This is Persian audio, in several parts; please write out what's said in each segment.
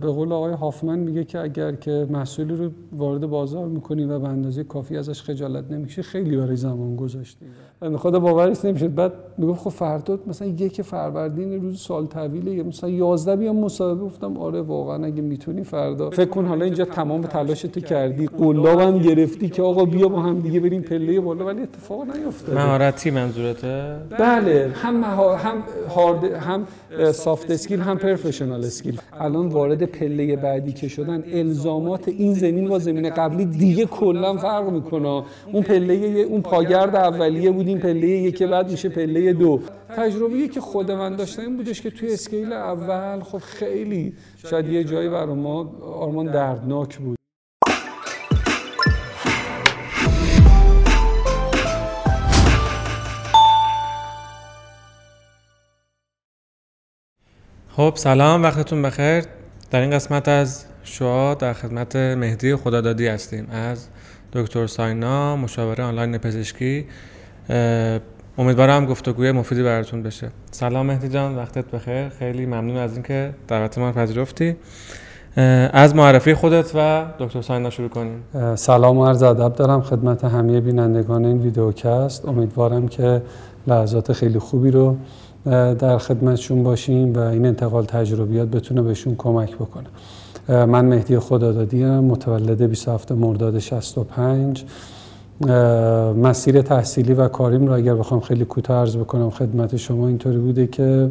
به قول آقای هافمن میگه که اگر که محصولی رو وارد بازار می‌کنی و به اندازه کافی ازش خجالت نمیشه خیلی برای زمان گذاشتی. خدا باورش نمی‌شد. بعد می‌گفت خب فردا مثلا یک فروردین روز سال طویله مثلا 11 بیام مصاحبه گفتم آره واقعا اگه می‌تونی فردا. فکر کن حالا اینجا تمام تلاشت کردی قلابم گرفتی که آقا بیا با هم دیگه بریم پله بالا ولی اتفاق نیفتاد مهارتی منظورته؟ بله هم هم هارد هم soft skill هم professional skill الان وارد پله بعدی که شدن الزامات این زمین با زمین قبلی دیگه کلا فرق می‌کنه. اون پله اون پاگرد اولیه بود این پله یک بعد میشه پله دو. تجربه‌ای که خود من داشتم این بودش که توی scale اول خب خیلی شاید یه جایی برای ما برامون دردناک بود. خب سلام وقتتون بخیر. در این قسمت از شما در خدمت مهدی خدادادی هستیم. از دکتر ساینا مشاوره آنلاین پزشکی. امیدوارم گفتگوی مفیدی براتون بشه. سلام مهدی جان وقتت بخیر. خیلی ممنون از اینکه دعوت ما پذیرفتی. از معرفی خودت و دکتر ساینا شروع کنیم. سلام و عرض ادب دارم خدمت همه بینندگان این ویدیوکست. امیدوارم که لحظات خیلی خوبی رو در خدمتشون باشیم و این انتقال تجربیات بتونه بهشون کمک بکنه. من مهدی خدادادی ام متولد 27 مرداد 65 مسیر تحصیلی و کاریم رو اگر بخوام خیلی کوتاه عرض بکنم خدمت شما اینطوری بوده که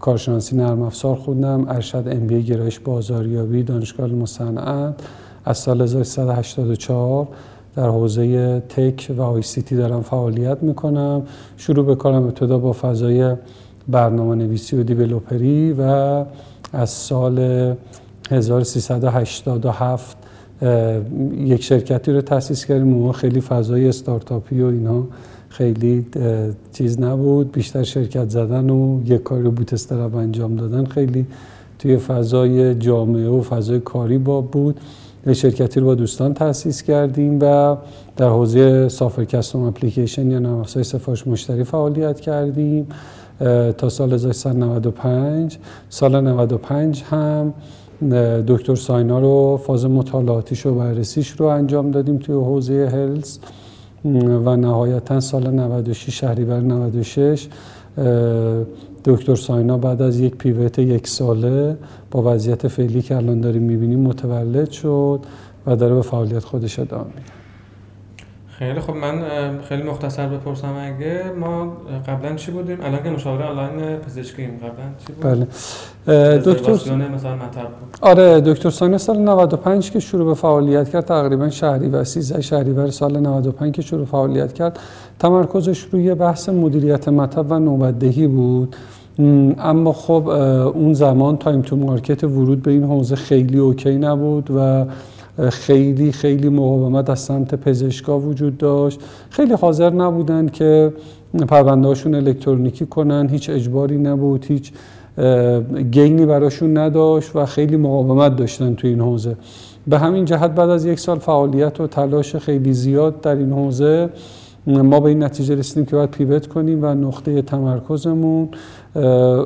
کارشناسی نرم افزار خوندم ارشد ام بی گرایش بازاریابی دانشگاه مصنعت از سال 1384 در حوزه تک و آی سی تی دارم فعالیت می‌کنم. شروع به کارم ابتدا با فضای برنامه نویسی و دیولوپری و از سال 1387 یک شرکتی رو تاسیس کردیم. اون خیلی فضای استارتاپی و اینا خیلی چیز نبود. بیشتر شرکت زدن و یک کاری رو بوت انجام دادن خیلی توی فضای جامعه و فضای کاری با بود. یه شرکتی رو با دوستان تأسیس کردیم و در حوزه سافر کستوم اپلیکیشن یا نرم سفارش مشتری فعالیت کردیم تا سال 1995 سال 95 هم دکتر ساینا رو فاز مطالعاتیش و بررسیش رو انجام دادیم توی حوزه هلز و نهایتا سال 96 شهریور 96 دکتر ساینا بعد از یک پیوت یک ساله با وضعیت فعلی که الان داریم می‌بینیم متولد شد و داره به فعالیت خودش ادامه میده خیلی خب من خیلی مختصر بپرسم اگه ما قبلا چی بودیم؟ الان که مشاوره آنلاین پزشکیم. قبلا چی بود؟ بله. دکتر مثلا آره دکتر ساینا سال 95 که شروع به فعالیت کرد تقریبا شهری و 13 شهریور سال 95 که شروع فعالیت کرد. تمرکزش روی بحث مدیریت مطب و نوبتدهی بود. اما خب اون زمان time to market ورود به این حوزه خیلی اوکی نبود و خیلی خیلی مقاومت از سمت پزشکا وجود داشت. خیلی حاضر نبودن که پروندهاشون الکترونیکی کنن. هیچ اجباری نبود هیچ gain ی براشون نداشت و خیلی مقاومت داشتن تو این حوزه. به همین جهت بعد از یک سال فعالیت و تلاش خیلی زیاد در این حوزه ما به این نتیجه رسیدیم که باید پیوت کنیم و نقطه تمرکزمون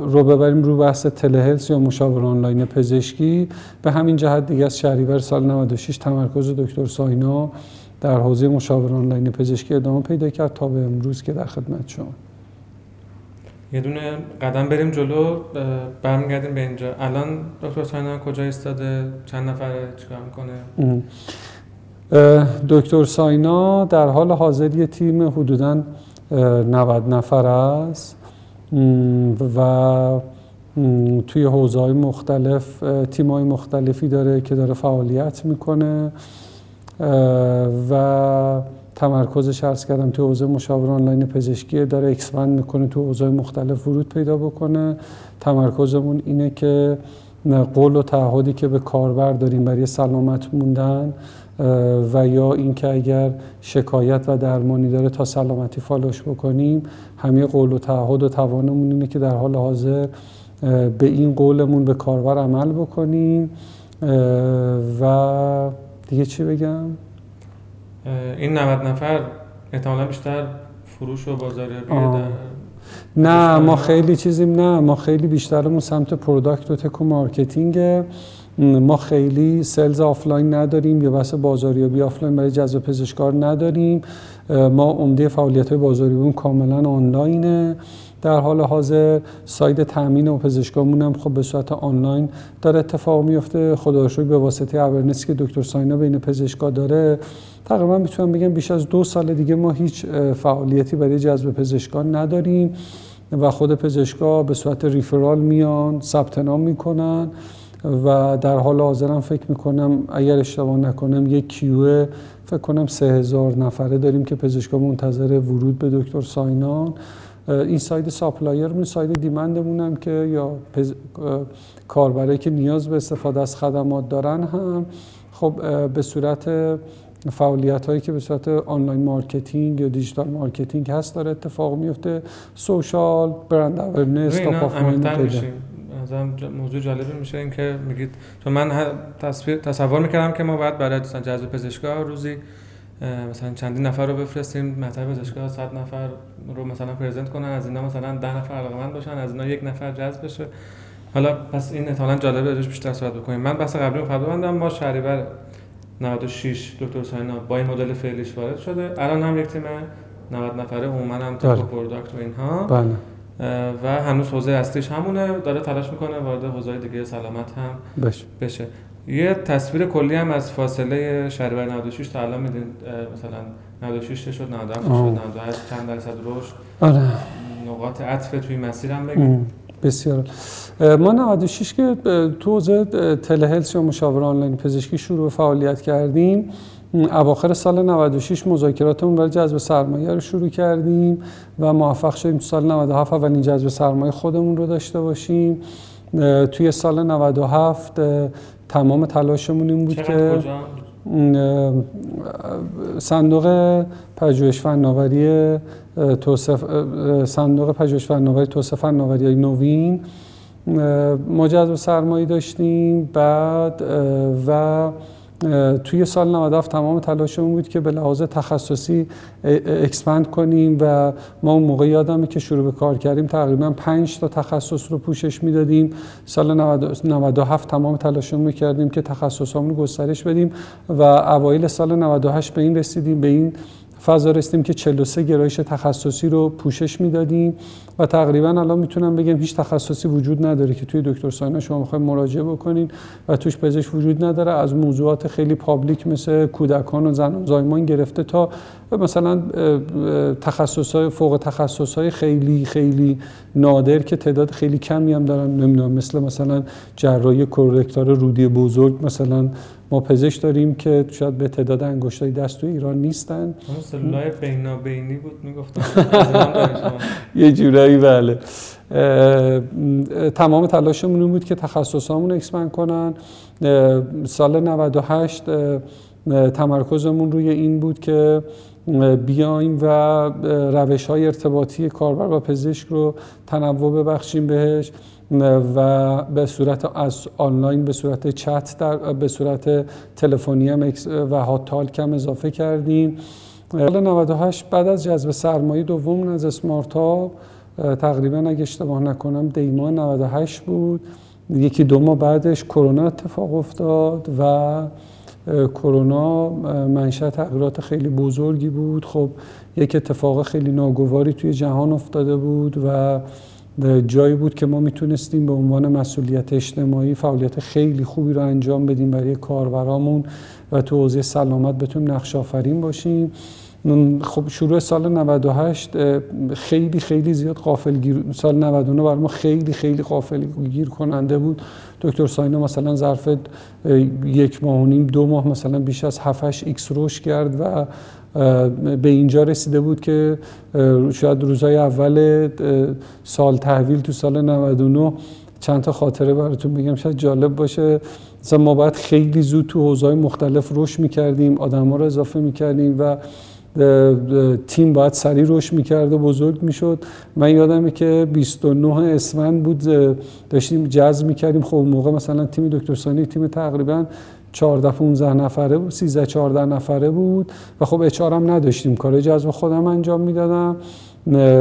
رو ببریم رو بحث تلهلس یا مشاور آنلاین پزشکی. به همین جهت دیگه از شهریور سال 96 تمرکز دکتر ساینا در حوزه مشاور آنلاین پزشکی ادامه پیدا کرد تا به امروز که در خدمت شما. یه دونه قدم بریم جلو برمیگردیم به اینجا. الان دکتر ساینا کجا ایستاده؟ چند نفره چیکار می‌کنه؟ دکتر ساینا در حال حاضر یه تیم حدودا 90 نفر است. و توی حوزه های مختلف تیم های مختلفی داره که داره فعالیت می‌کنه. و تمرکزش ارز کردم توی حوزه مشاور آنلاین پزشکی داره اکسپند می‌کنه تو حوزه مختلف ورود پیدا بکنه. تمرکزمون اینه که قول و تعهدی که به کاربر داریم برای سلامت موندن و یا اینکه اگر شکایت و درمانی داره تا سلامتی فالوش بکنیم همه قول و تعهد و توانمون اینه که در حال حاضر به این قولمون به کاربر عمل بکنیم. و دیگه چی بگم؟ این 90 نفر احتمالا بیشتر فروش و بازاریابی نه ما خیلی چیزیم نه ما خیلی بیشترمون سمت product و tech و marketing ما خیلی sales offline نداریم یا بحث بازاریابی آفلاین برای جذب پزشکا رو نداریم. ما عمده فعالیت های بازاریابی کاملا آنلاینه. در حال حاضر side تامین و پزشکامون هم خب به صورت آنلاین داره اتفاق میفته خب به واسطه awareness ی که دکتر ساینا بین پزشکا داره. تقریبا می‌تونم بگم بیش از دو سال دیگه ما هیچ فعالیتی برای جذب پزشکان نداریم و خود پزشکا به صورت referral میان ثبت نام می‌کنن. و در حال حاضرم فکر می‌کنم اگر اشتباه نکنم یک queue فکر کنم سه هزار نفره داریم که پزشکا منتظر ورود به دکتر ساینان. این side supplier مون side demand مون هم که یا پز... کاربرایی که نیاز به استفاده از خدمات دارن هم. خب به صورت فعالیت هایی که به صورت online marketing یا digital marketing هست داره اتفاق میفته social brand awareness تا موضوع جالبی میشه این که میگید چون من تصویر تصور می‌کردم که ما باید برای جذب پزشکا روزی مثلا چندین نفر رو بفرستیم مطب پزشکا 100 نفر رو مثلا present کنن از اینا مثلا 10 نفر علاقمند باشن از اینا یک نفر جذب بشه. حالا پس این احتمالاً جالبه ازش بیشتر صحبت بکنیم. من بحث قبلی رو بندم ما شهریور 96 دکتر ساینا با این مدل فعلیش وارد شده. الان هم یک تیم 90 نفره عموما هم تو بله. پروداکت و اینها. بله. و هنوز حوزه اصلیش همونه داره تلاش می‌کنه وارد حوزه دیگه سلامت هم بشه. بشه. یه تصویر کلی هم از فاصله شهریور 96 تا الان میدین مثلا 96 شد 97 شد 98 چند درصد رشد. آره. نقاط عطف توی مسیر هم بگیم. بسیار. ما 96 که تو حوزه تلهلس یا مشاور آنلاین پزشکی شروع فعالیت کردیم. اواخر سال 96 مذاکراتمون برای جذب سرمایه رو شروع کردیم و موفق شدیم تو سال 97 اولین جذب سرمایه خودمون رو داشته باشیم. توی سال 97 تمام تلاشمون این بود که صندوق پژوهش فناوری توسف صندوق پژوهش فناوری توسعه فناوری نوین ما جذب سرمایه داشتیم. بعد و توی سال 97 تمام تلاشمون بود که به لحاظ تخصصی اکسپند کنیم و ما اون موقع یادمه که شروع به کار کردیم تقریبا 5 تا تخصص رو پوشش می‌دادیم. سال 97 تمام تلاشمون می‌کردیم که تخصصامون رو گسترش بدیم و اوایل سال 98 به این رسیدیم به این فضا رسیدیم که 43 گرایش تخصصی رو پوشش می‌دادیم و تقریبا الان می‌تونم بگم هیچ تخصصی وجود نداره که توی دکتر ساینا شما می‌خواید مراجعه بکنین و توش پزشک وجود نداره. از موضوعات خیلی پابلیک مثل کودکان و زنان زایمان گرفته تا مثلا تخصص فوق تخصص های خیلی خیلی نادر که تعداد خیلی کمی هم دارن. نمی‌دونم مثل مثلا جراحی کورکتار رودی بزرگ مثلا ما پزشک داریم که شاید به تعداد انگشتای دست تو ایران نیستن. سلولای بینابینی بود می‌گفتم. یه جورایی بله. تمام تلاشمون بود که تخصصامون اکسپند کنن. سال 98 تمرکزمون روی این بود که بیایم و روش های ارتباطی کاربر و پزشک رو تنوع ببخشیم بهش. و به صورت از آنلاین به صورت چت در به صورت تلفنی هم و هات کم اضافه کردیم. سال 98 بعد از جذب سرمایه دوم از اسمارت ها تقریبا اگه اشتباه نکنم دیما 98 بود. یکی دو ماه بعدش کرونا اتفاق افتاد و کرونا منشأ تغییرات خیلی بزرگی بود. خب یک اتفاق خیلی ناگواری توی جهان افتاده بود و جایی بود که ما می‌تونستیم به عنوان مسئولیت اجتماعی فعالیت خیلی خوبی رو انجام بدیم برای کاربرامون و تو حوزه سلامت بتونیم نقش آفرین باشیم خب شروع سال 98 خیلی خیلی زیاد غافلگیر سال 99 برای ما خیلی خیلی غافلگیر کننده بود. دکتر ساینا مثلا ظرف یک ماه و نیم دو ماه مثلا بیش از 7 ایکس روش کرد و به اینجا رسیده بود که شاید روزهای اول سال تحویل تو سال 99 چند تا خاطره براتون بگم شاید جالب باشه. مثلا ما باید خیلی زود تو حوزه‌های مختلف رشد می‌کردیم آدم ها رو اضافه می‌کردیم و تیم باید سریع رشد می‌کرد و بزرگ می‌شد. من یادمه که 29 اسفند بود داشتیم جذب می‌کردیم. خب موقع مثلا تیم دکتر سانی تیم تقریبا 14 15 نفره بود 13 14 نفره بود و خب اچ هم نداشتیم. کار جذب خودم انجام می‌دادم.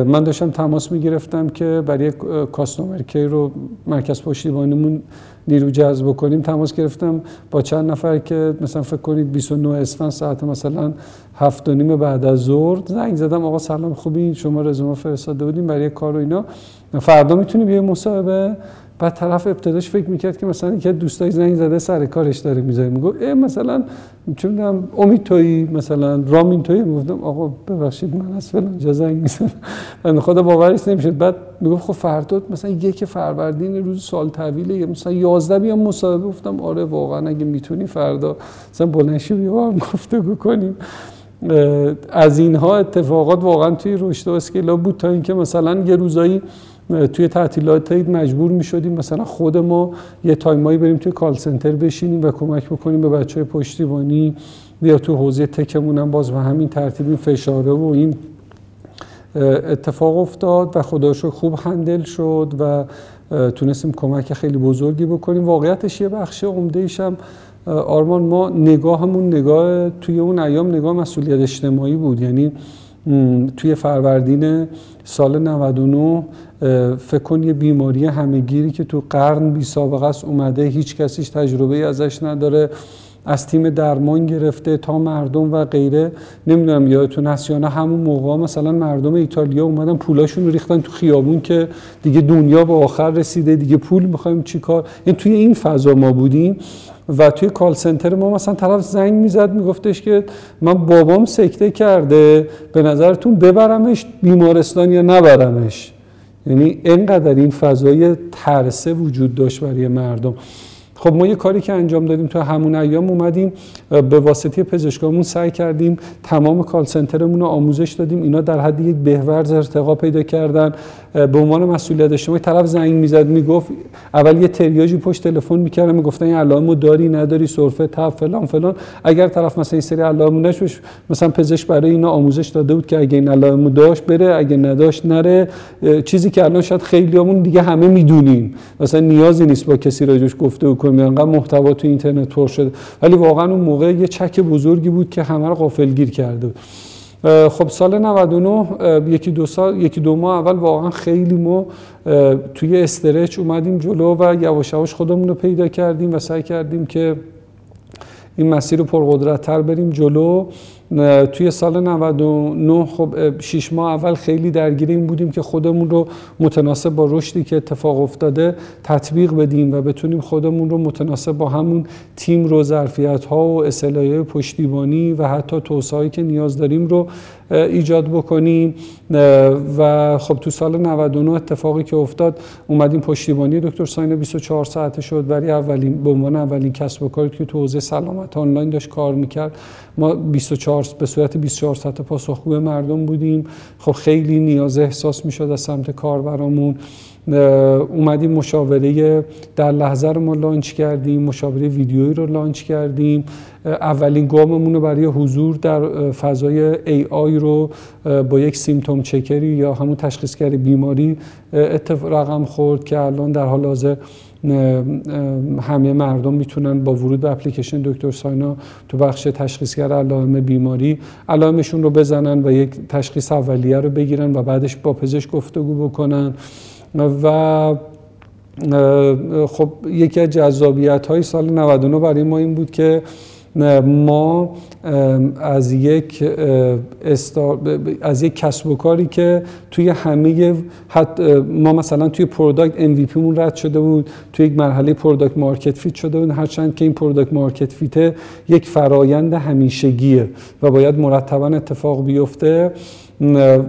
من داشتم تماس می‌گرفتم که برای کاستومر کی رو مرکز پشتیبانیمون نیرو جذب کنیم تماس گرفتم با چند نفر که مثلا فکر کنید 29 اسفند ساعت مثلا هفت و نیم بعد از ظهر. زنگ زدم آقا سلام خوبی شما رزومه فرستاده بودیم برای کار و اینا. فردا می‌تونی بیای مصاحبه؟ بعد طرف ابتداش فکر می‌کرد که مثلا یکی دوستای زنگ زده سر کارش داره می‌ذاره. میگو ای مثلا چون می‌دونم امید تویی مثلا رامین تویی می‌گفتم آقا ببخشید من از فلان جا زنگ می‌زنم. بنده خدا باورش نمی‌شد. بعد می‌گفت خب فردا مثلا یک فروردین روز سال تحویله. مثلا 11 بیام مصاحبه. گفتم آره واقعا اگه می‌تونی فردا مثلا بلند شی بیا هم گفتگو کنیم. از اینها اتفاقات واقعا توی رشد و scale ا بود تا اینکه مثلا یه روزایی توی تعطیلات مجبور می شدیم مثلا خود ما یه time ایی بریم توی call center بشینیم و کمک بکنیم به بچه های پشتیبانی بیا تو حوزه tech مون هم باز و همین ترتیب این فشاره و این اتفاق افتاد و خداشو خوب هندل شد و تونستیم کمک خیلی بزرگی بکنیم. واقعیتش یه بخش عمده هم آرمان ما نگاهمون نگاه توی اون ایام نگاه مسئولیت اجتماعی بود. یعنی توی فروردین سال 99 فکر کن یه بیماری همهگیری که تو قرن بی سابقه است اومده هیچ کسیش تجربه ازش نداره از تیم درمان گرفته تا مردم و غیره. نمی‌دونم یادتون هست یا نه همون موقع مثلا مردم ایتالیا اومدن پولاشون رو ریختن تو خیابون که دیگه دنیا به آخر رسیده دیگه پول می‌خوایم چیکار؟ این توی این فضا ما بودیم. و توی کال سنتر ما مثلا طرف زنگ می‌زد میگفتش که من بابام سکته کرده به نظرتون ببرمش بیمارستان یا نبرمش؟ یعنی اینقدر این فضای ترسه وجود داشت برای مردم. خب ما یه کاری که انجام دادیم تو همون ایام اومدیم به واسطه پزشکامون سعی کردیم تمام کال سنترمون رو آموزش دادیم. اینا در حد یک بهورز ارتقا پیدا کردن. به عنوان مسئولیت شما طرف زنگ می‌زد می‌گفت اول یه تریاجی پشت تلفن می‌کردم می‌گفتن این علائمو داری نداری سرفه تب فلان فلان. اگر طرف مثلا این سری علائمو نشوش مثلا پزشک برای اینا آموزش داده بود که اگه این علائمو داشت بره اگه نداشت نره. چیزی که الان شاید خیلیامون دیگه همه می‌دونیم. مثلا نیازی نیست با کسی راجوش گفته کنیم. انقدر محتوا تو اینترنت پر شده. ولی واقعا اون موقع یه چک بزرگی بود که همه رو غافلگیر کرده بود. خب سال 99 یکی دو سال یکی دو ماه اول واقعا خیلی ما توی استرچ اومدیم جلو و یواش یواش خودمون رو پیدا کردیم و سعی کردیم که این مسیر رو پرقدرتتر بریم جلو. توی سال 99 خب 6 ماه اول خیلی درگیر این بودیم که خودمون رو متناسب با رشدی که اتفاق افتاده تطبیق بدیم و بتونیم خودمون رو متناسب با همون تیم رو ظرفیت ها و اصلاحی پشتیبانی و حتی توسعه که نیاز داریم رو ایجاد بکنیم. و خب تو سال 99 اتفاقی که افتاد اومدیم پشتیبانی دکتر ساین 24 ساعته شد برای اولین به عنوان اولین کسب و کاری که تو حوزه سلامت آنلاین داشت کار می‌کرد. ما 24 به صورت 24 ساعت پاسخگو مردم بودیم. خب خیلی نیاز احساس می‌شد از سمت کاربرامون. اومدیم مشاوره در لحظه رو ما launch کردیم مشاوره ویدیویی رو launch کردیم. اولین گاممون رو برای حضور در فضای AI رو با یک symptom checker ی یا همون تشخیصگر بیماری رقم خورد که الان در حال حاضر همه مردم می‌تونن با ورود به اپلیکیشن دکتر ساینا تو بخش تشخیصگر علائم بیماری علائمشون رو بزنن و یک تشخیص اولیه رو بگیرن و بعدش با پزشک گفتگو بکنن. و خب یکی از جذابیت های سال 99 برای ما این بود که ما از یک از یک کسب و کاری که توی همه ما مثلا توی product MVP مون رد شده بود توی یک مرحله product market fit شده بود هرچند که این product market fit یک فرایند همیشگیه و باید مرتبا اتفاق بیفته.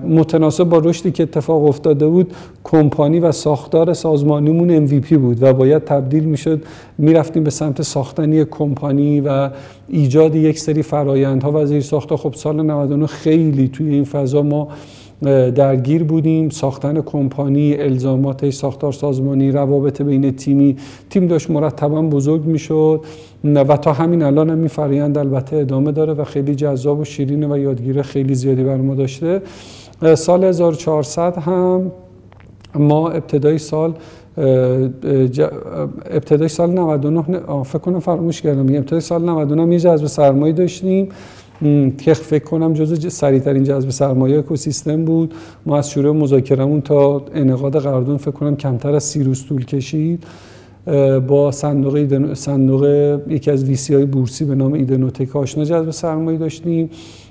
متناسب با رشدی که اتفاق افتاده بود کمپانی و ساختار سازمانیمون MVP بود و باید تبدیل می‌شد. می‌رفتیم به سمت ساختنی کمپانی و ایجاد یک سری فرایندها و زیر ساخت خب سال 99 خیلی توی این فضا ما درگیر بودیم. ساختن کمپانی الزامات ساختار سازمانی روابط بین تیمی. تیم داشت مرتبا بزرگ می‌شد و تا همین الان هم این فرایند البته ادامه داره و خیلی جذاب و شیرینه و یادگیره خیلی زیادی بر ما داشته. سال 1400 هم ما ابتدای سال ابتدای سال 99 فکر کنم فراموش کردم ابتدای سال 99 یه جذب سرمایه داشتیم. که فکر کنم جزو سریعترین جذب سرمایه اکوسیستم بود. ما از شروع مذاکرمون تا انعقاد قرارداد فکر کنم کمتر از سی روز طول کشید. با صندوق صندوق یکی از ویسی های بورسی به نام ایدنوتک آشنا جذب سرمایه داشتیم.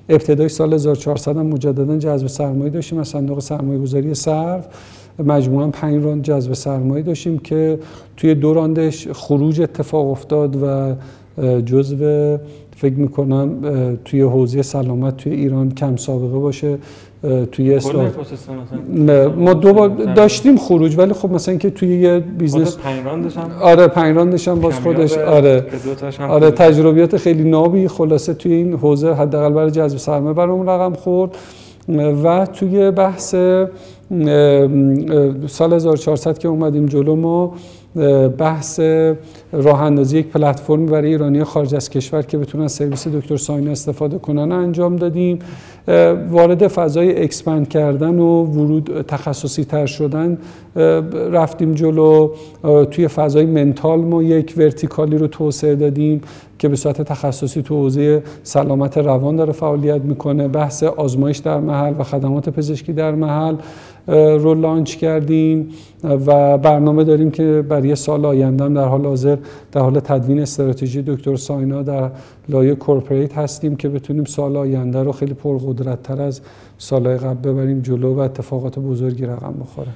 ابتدای سال 1400 هم مجددا جذب سرمایه داشتیم از صندوق سرمایه گذاری صرف. مجموعا پنج round جذب سرمایه داشتیم که توی دو round ش خروج اتفاق افتاد و جزو فکر می‌کنم توی حوزه سلامت توی ایران کم سابقه باشه توی اصطلاح ما دو بار داشتیم خروج ولی خب مثلا که توی یه business آره پنج round ش هم باز خودش آره. آره تجربیات خیلی نابی خلاصه توی این حوزه حداقل برای جذب سرمایه برامون رقم خورد. و توی بحث سال 1400 که اومدیم جلو ما بحث راه اندازی یک پلتفرم برای ایرانیای خارج از کشور که بتونن سرویس دکتر ساینا استفاده کنن انجام دادیم. وارد فضای expand کردن و ورود تخصصی تر شدن. رفتیم جلو توی فضای mental ما یک vertical ی رو توسعه دادیم که به صورت تخصصی تو حوزه سلامت روان داره فعالیت می‌کنه. بحث آزمایش در محل و خدمات پزشکی در محل. رو launch کردیم و برنامه داریم که برای سال آینده در حال حاضر در حال تدوین استراتژی دکتر ساینا در لایه corporate هستیم که بتونیم سال آینده رو خیلی پرقدرتتر از سالهای قبل ببریم جلو و اتفاقات بزرگی رقم بخوره.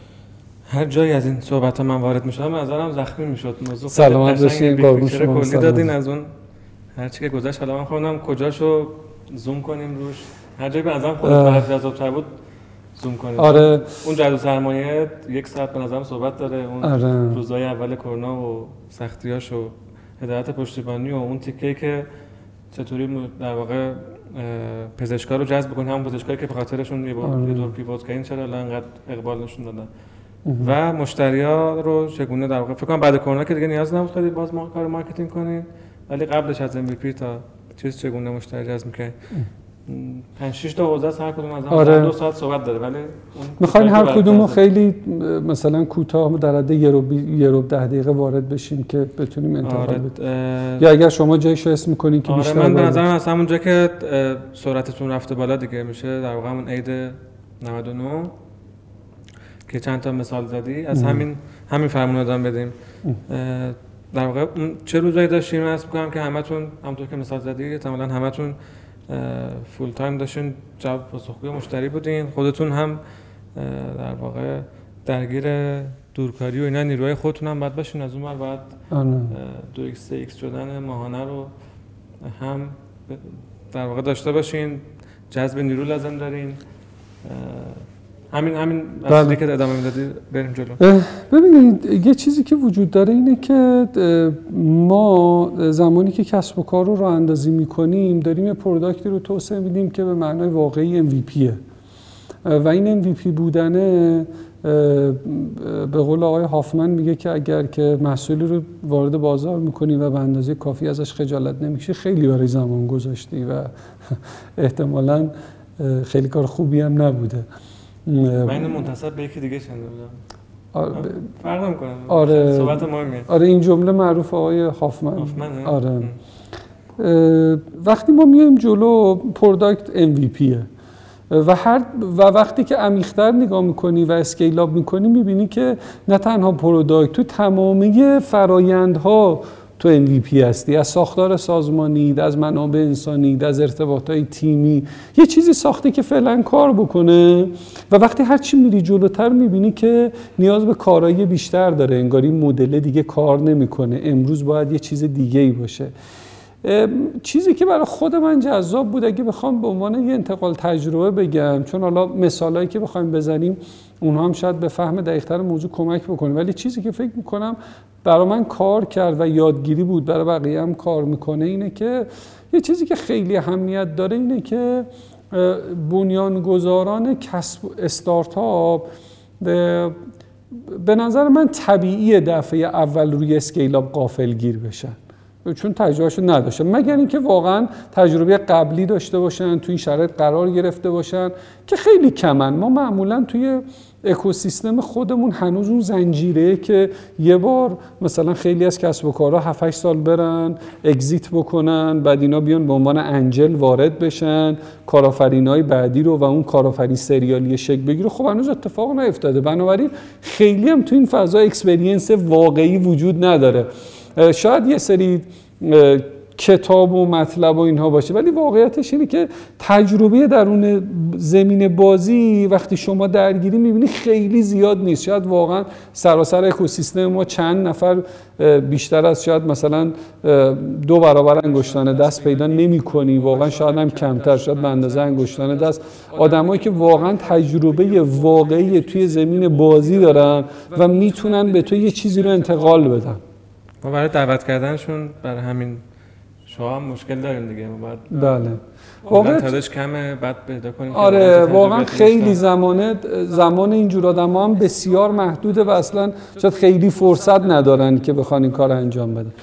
هر جایی از این صحبت من وارد می‌شدم نظرم زخمی می‌شد. موضوع سلامت باشین قربون شما کلی دادین از اون هر چی که گذشت. حالا من خودم کجاشو زوم کنیم روش؟ هر جایی به نظرم خود جذاب‌تر بود زوم کنید. آره. اون جدول سرمایه یک ساعت به نظرم صحبت داره. اون آره. روزهای اول کرونا و سختیاش و هدایت پشتیبانی و اون تیکه که چطوری در واقع پزشکا رو جذب کنیم همون پزشکایی که به خاطرشون یه آره. دور pivot کردن چرا انقدر اقبال نشون دادن؟ و مشتریا رو چگونه در واقع فکر کنم بعد کرونا که دیگه نیاز نبود خیلی باز ما کار marketing کنیم. ولی قبلش از MVP تا چیز چگونه مشتری جذب می‌کنید 5 6 تا حوزه هر کدوم از آره. دو ساعت صحبت داره ولی می‌خواین هر کدوم خیلی مثلا کوتاه در حد یه رو رو ده دقیقه وارد بشیم که بتونیم انتقال آره. بدیم. یا اگر شما جایشو اسم می‌کنین که آره بیشتر من به نظرم از همونجا که سرعتتون رفته بالا دیگه میشه در واقع همون عید 99 که چند تا مثال زدی. از همین همین فرمون ادامه بدیم. در واقع چه روزایی داشتیم؟ اسب کنم که همتون همونطور که مثال زدی احتمالاً همتون فول تایم داشتین جواب پاسخگوی مشتری بودین. خودتون هم در واقع درگیر دورکاری و اینا نیروهای خودتون هم باید باشین. از اون ور باید آره. دو ایکس ایکس شدن ماهانه رو هم در واقع داشته باشین. جذب نیرو لازم دارین. همین همین بله. که ادامه می‌دادی بریم جلو. ببینید یه چیزی که وجود داره اینه که ما زمانی که کسب و کار رو راه اندازی می‌کنیم داریم یه پروداکتی رو توسعه میدیم که به معنای واقعی MVPه و این MVP بودنه به قول آقای هافمن میگه که اگر که محصولی رو وارد بازار می‌کنی و به اندازه کافی ازش خجالت نمیشه خیلی برای زمان گذاشتی و احتمالا خیلی کار خوبی هم نبوده. من اینو منتصب به یکی دیگه شنیده بودم. آره فرق نمی‌کنه. آره. صحبت مهمیه. آره این جمله معروف آقای هافمن. آره. وقتی ما میایم جلو پروداکت MVP و هر و وقتی که عمیق‌تر نگاه می‌کنی و scale up می‌کنی می‌بینی که نه تنها پروداکت تو تمامی فرایندها تو MVP هستی از ساختار سازمانی از منابع انسانی از ارتباطات تیمی یه چیزی ساخته که فعلا کار بکنه. و وقتی هر چی میری جلوتر می‌بینی که نیاز به کارایی بیشتر داره. انگار مدل دیگه کار نمی‌کنه. امروز باید یه چیز دیگه ای باشه چیزی که برای خود من جذاب بود اگه بخوام به عنوان یه انتقال تجربه بگم چون حالا مثالایی که بخوایم بزنیم اونها هم شاید به فهم دقیقتر موضوع کمک بکنه. ولی چیزی که فکر می‌کنم برای من کار کرد و یادگیری بود برای بقیه هم کار می‌کنه اینه که یه چیزی که خیلی اهمیت داره اینه که بنیانگذاران کسب استارتاپ به نظر من طبیعی دفعه اول روی اسکیل اپ قافل گیر بشن. چون تجربهشو نداشته. مگر اینکه واقعا تجربه قبلی داشته باشن توی این شرایط قرار گرفته باشن که خیلی کمن. ما معمولا توی اکوسیستم خودمون هنوز اون زنجیره که یه بار مثلا خیلی از کسب و کارها 7 سال برن exit بکنن بعد اینا بیان به عنوان angel وارد بشن کارآفرینای بعدی رو و اون کارآفرین سریالی شکل بگیره. خب هنوز اتفاق نیفتاده. بنابراین خیلی هم تو این فضا experience واقعی وجود نداره. شاید یه سری کتاب و مطلب و اینها باشه ولی واقعیتش اینه که تجربه درون زمین بازی وقتی شما درگیری می‌بینی خیلی زیاد نیست. شاید واقعا سراسر اکوسیستم ما چند نفر بیشتر از شاید مثلا دو برابر انگشتان دست پیدا نمی کنی واقعا شاید هم کمتر شاید به اندازه انگشتان دست. آدمایی که واقعا تجربه واقعی توی زمین بازی دارن و می‌تونن به تو یه چیزی رو انتقال بدن. ما برای دعوت کردنشون برای همین شما هم مشکل داریم دیگه. بعد بله. واقعا تعدادش کمه بعد پیدا کنیم آره واقعا خیلی زمانه زمان اینجور آدم هم بسیار محدوده و اصلا شاید خیلی فرصت ندارن که بخوان این کار انجام بدن.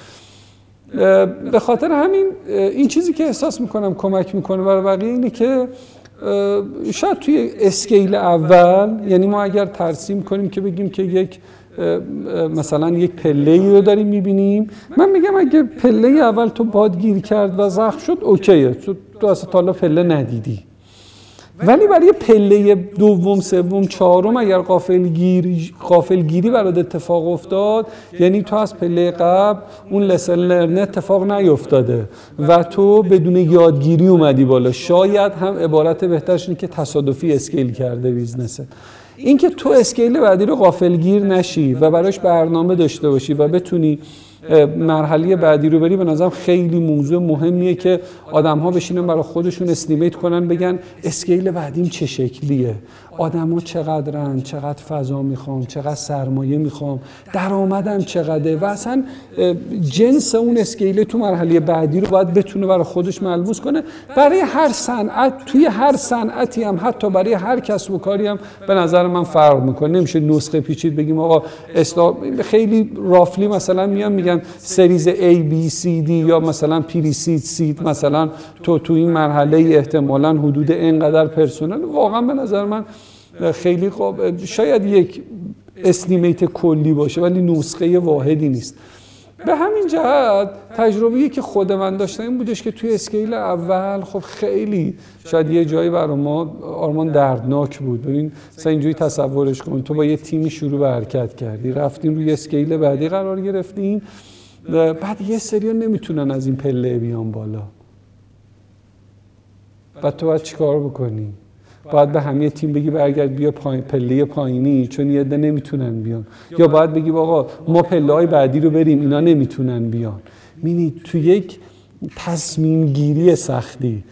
به خاطر همین این چیزی که احساس می‌کنم کمک می‌کنه برای بقیه اینه که شاید توی اسکیل اول یعنی ما اگر ترسیم کنیم که بگیم که یک مثلا یک پله ای رو داریم می‌بینیم. من میگم اگه پله اول تو باد گیر کرد و زخم شد اوکیه. تو, تو اصلا حالا پله ندیدی. ولی برای پله دوم سوم چهارم اگر قافل گیری قافل گیری برات اتفاق افتاد یعنی تو از پله قبل اون لسن لرن اتفاق نیفتاده و تو بدون یادگیری اومدی بالا. شاید هم عبارت بهترش اینه که تصادفی scale کرده business ه اینکه تو scale بعدی رو غافلگیر نشی و براش برنامه داشته باشی و بتونی مرحله بعدی رو بری به نظرم خیلی موضوع مهمیه که آدم ها بشینن برای خودشون estimate کنن بگن scale بعدیم چه شکلیه. آدما چقدرن چقدر فضا می‌خوام چقدر سرمایه می‌خوام درآمدم چقدره و اصلا جنس اون اسکیل تو مرحله بعدی رو باید بتونه برای خودش ملموس کنه. برای هر صنعت توی هر صنعتی هم حتی برای هر کسب و کاری هم به نظر من فرق می‌کنه. نمیشه نسخه پیچید بگیم آقا خیلی رافلی مثلا میان میگن سریز A B C D یا مثلا پریسید سید مثلا تو تو این مرحله احتمالا حدود اینقدر پرسنل. واقعا به نظر من خیلی خوب. شاید یک estimate کلی باشه ولی نسخه واحدی نیست. به همین جهت تجربه‌ای که خود من داشتم این بودش که توی scale اول خب خیلی شاید یه جایی برای ما آرمان دردناک بود. ببین مثلا اینجوری تصورش کن. تو با یه تیمی شروع به حرکت کردی رفتیم روی scale بعدی قرار گرفتیم. بعد یه سری نمی‌تونن از این پله بیان بالا. بعد تو باید چیکار بکنی؟ باید به همه تیم بگی برگرد بیا پایین پله پایینی چون یه عده نمی‌تونن بیان. یا باید بگی آقا ما پله های بعدی رو بریم اینا نمی‌تونن بیان. می‌ری تو یک تصمیم گیری سختی.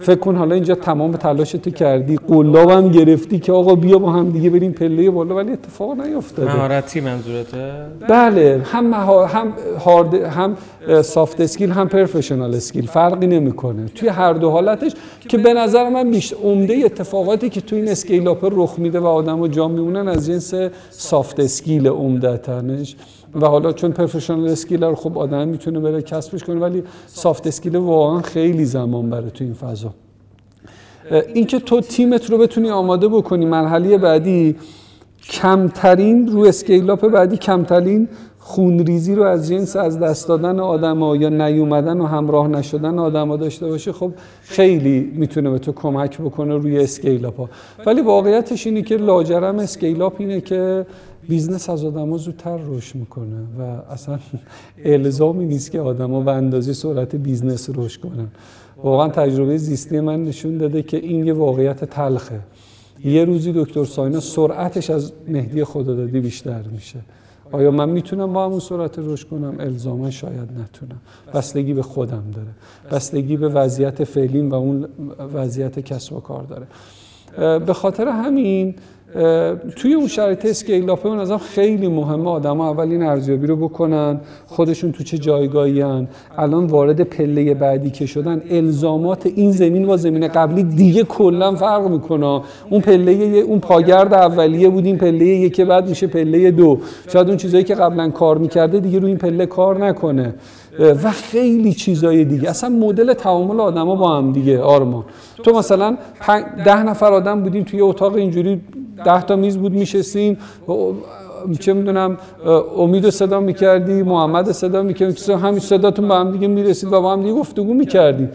فکر کن حالا اینجا تمام تلاشتو کردی قلابم گرفتی که آقا بیا با هم دیگه بریم پله بالا ولی اتفاق نیافتاده. مهارتی منظورته؟ بله هم مها... هم هارد هم soft skill هم professional skill فرقی نمی‌کنه. توی هر دو حالتش که به نظر من بیشتر عمده اتفاقاتی که توی این scale up رخ میده و آدما جا میمونن از جنس soft skill عمدتنش و حالا چون professional skill رو خب آدم می‌تونه بره کسبش کنه ولی soft skill. واقعا خیلی زمان بره تو این فضا. اینکه تو تیمت رو بتونی آماده بکنی مرحله بعدی کمترین رو scale up بعدی کمترین خونریزی رو از جنس از دست دادن آدما یا نیومدن و همراه نشدن آدما داشته باشه خب خیلی می‌تونه به تو کمک بکنه روی scale up ها ولی واقعیتش اینه که لاجرم scale up اینه که business از آدما زودتر رشد می‌کنه و اصلا الزامی نیست که آدما به اندازه سرعت business رشد کنن. واقعا تجربه زیستی من نشون داده که این یه واقعیت تلخه. یه روزی دکتر ساینا سرعتش از مهدی خدادادی بیشتر میشه. آیا من می‌تونم با همون سرعت رشد کنم؟ الزاما شاید نتونم. بستگی به خودم داره. بستگی به وضعیت فعلیم و اون وضعیت کسب و کار داره. به خاطر همین توی اون شرایط اسکیل اپ ازم خیلی مهمه آدم اول این ارزیابی رو بکنن خودشون تو چه جایگاهی هن. الان وارد پله بعدی که شدن الزامات این زمین با زمین قبلی دیگه کلا فرق می‌کنه. اون پله اون پاگرد اولیه بود این پله یکی بعد میشه پله دو. شاید اون چیزایی که قبلا کار می‌کرده دیگه روی این پله کار نکنه. و خیلی چیزای دیگه. اصلا مدل تعامل آدما با هم دیگه آرمان. تو مثلا ده نفر آدم بودیم توی اتاق اینجوری ده تا میز بود میشستیم. چه می‌دونم امید صدا می‌کردی محمد صدا می‌کردی همین صداتون با هم دیگه می‌رسید و با هم دیگه گفتگو می‌کردی.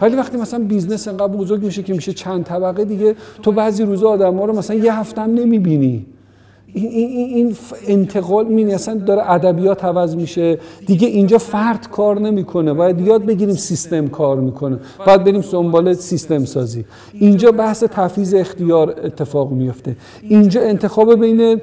ولی وقتی مثلا business انقدر بزرگ میشه که میشه چند طبقه دیگه تو بعضی روزا آدم ها رو مثلا یه هفته هم نمی‌بینی. این, انتقال می اصلا داره ادبیات عوض میشه. دیگه اینجا فرد کار نمی‌کنه. باید یاد بگیریم سیستم کار می‌کنه. باید بریم دنبال سیستم سازی. اینجا بحث تفویض اختیار اتفاق میفته اینجا انتخاب بین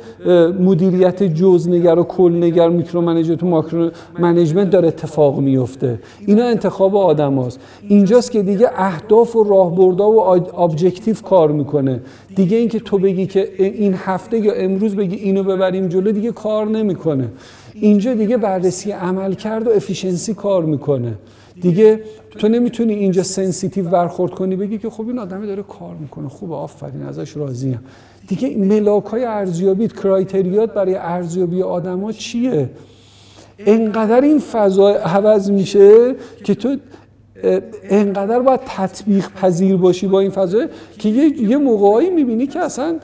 مدیریت جزنگر و کلنگر micro management و macro management داره اتفاق میفته اینا انتخاب آدم هاست. اینجاست که دیگه اهداف و راهبردها و objective کار می‌کنه. دیگه اینکه تو بگی که این هفته یا امروز بگی اینو ببریم جلو دیگه کار نمی‌کنه. اینجا دیگه بررسی عملکرد و efficiency کار می‌کنه. دیگه تو نمی‌تونی اینجا sensitive برخورد کنی بگی که خب این آدمی داره کار می‌کنه. خوب آفرین ازش راضیم. دیگه ملاک های ارزیابی criteria ت برای ارزیابی آدما چیه؟ انقدر این فضا عوض میشه که تو انقدر باید تطبیق پذیر باشی با این فضا که یه, یه موقعی می‌بینی که اصلا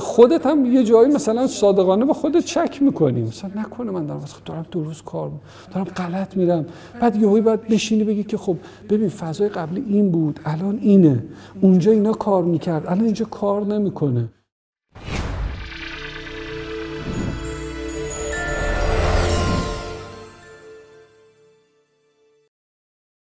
خودت هم یه جایی مثلا صادقانه با خودت چک می‌کنی. مثلا نکنه من دارم دارم درست کار دارم غلط میرم. بعد یهویی باید بشینی بگی که خب ببین فضای قبلی این بود الان اینه. اونجا اینا کار می‌کرد الان اینجا کار نمی‌کنه.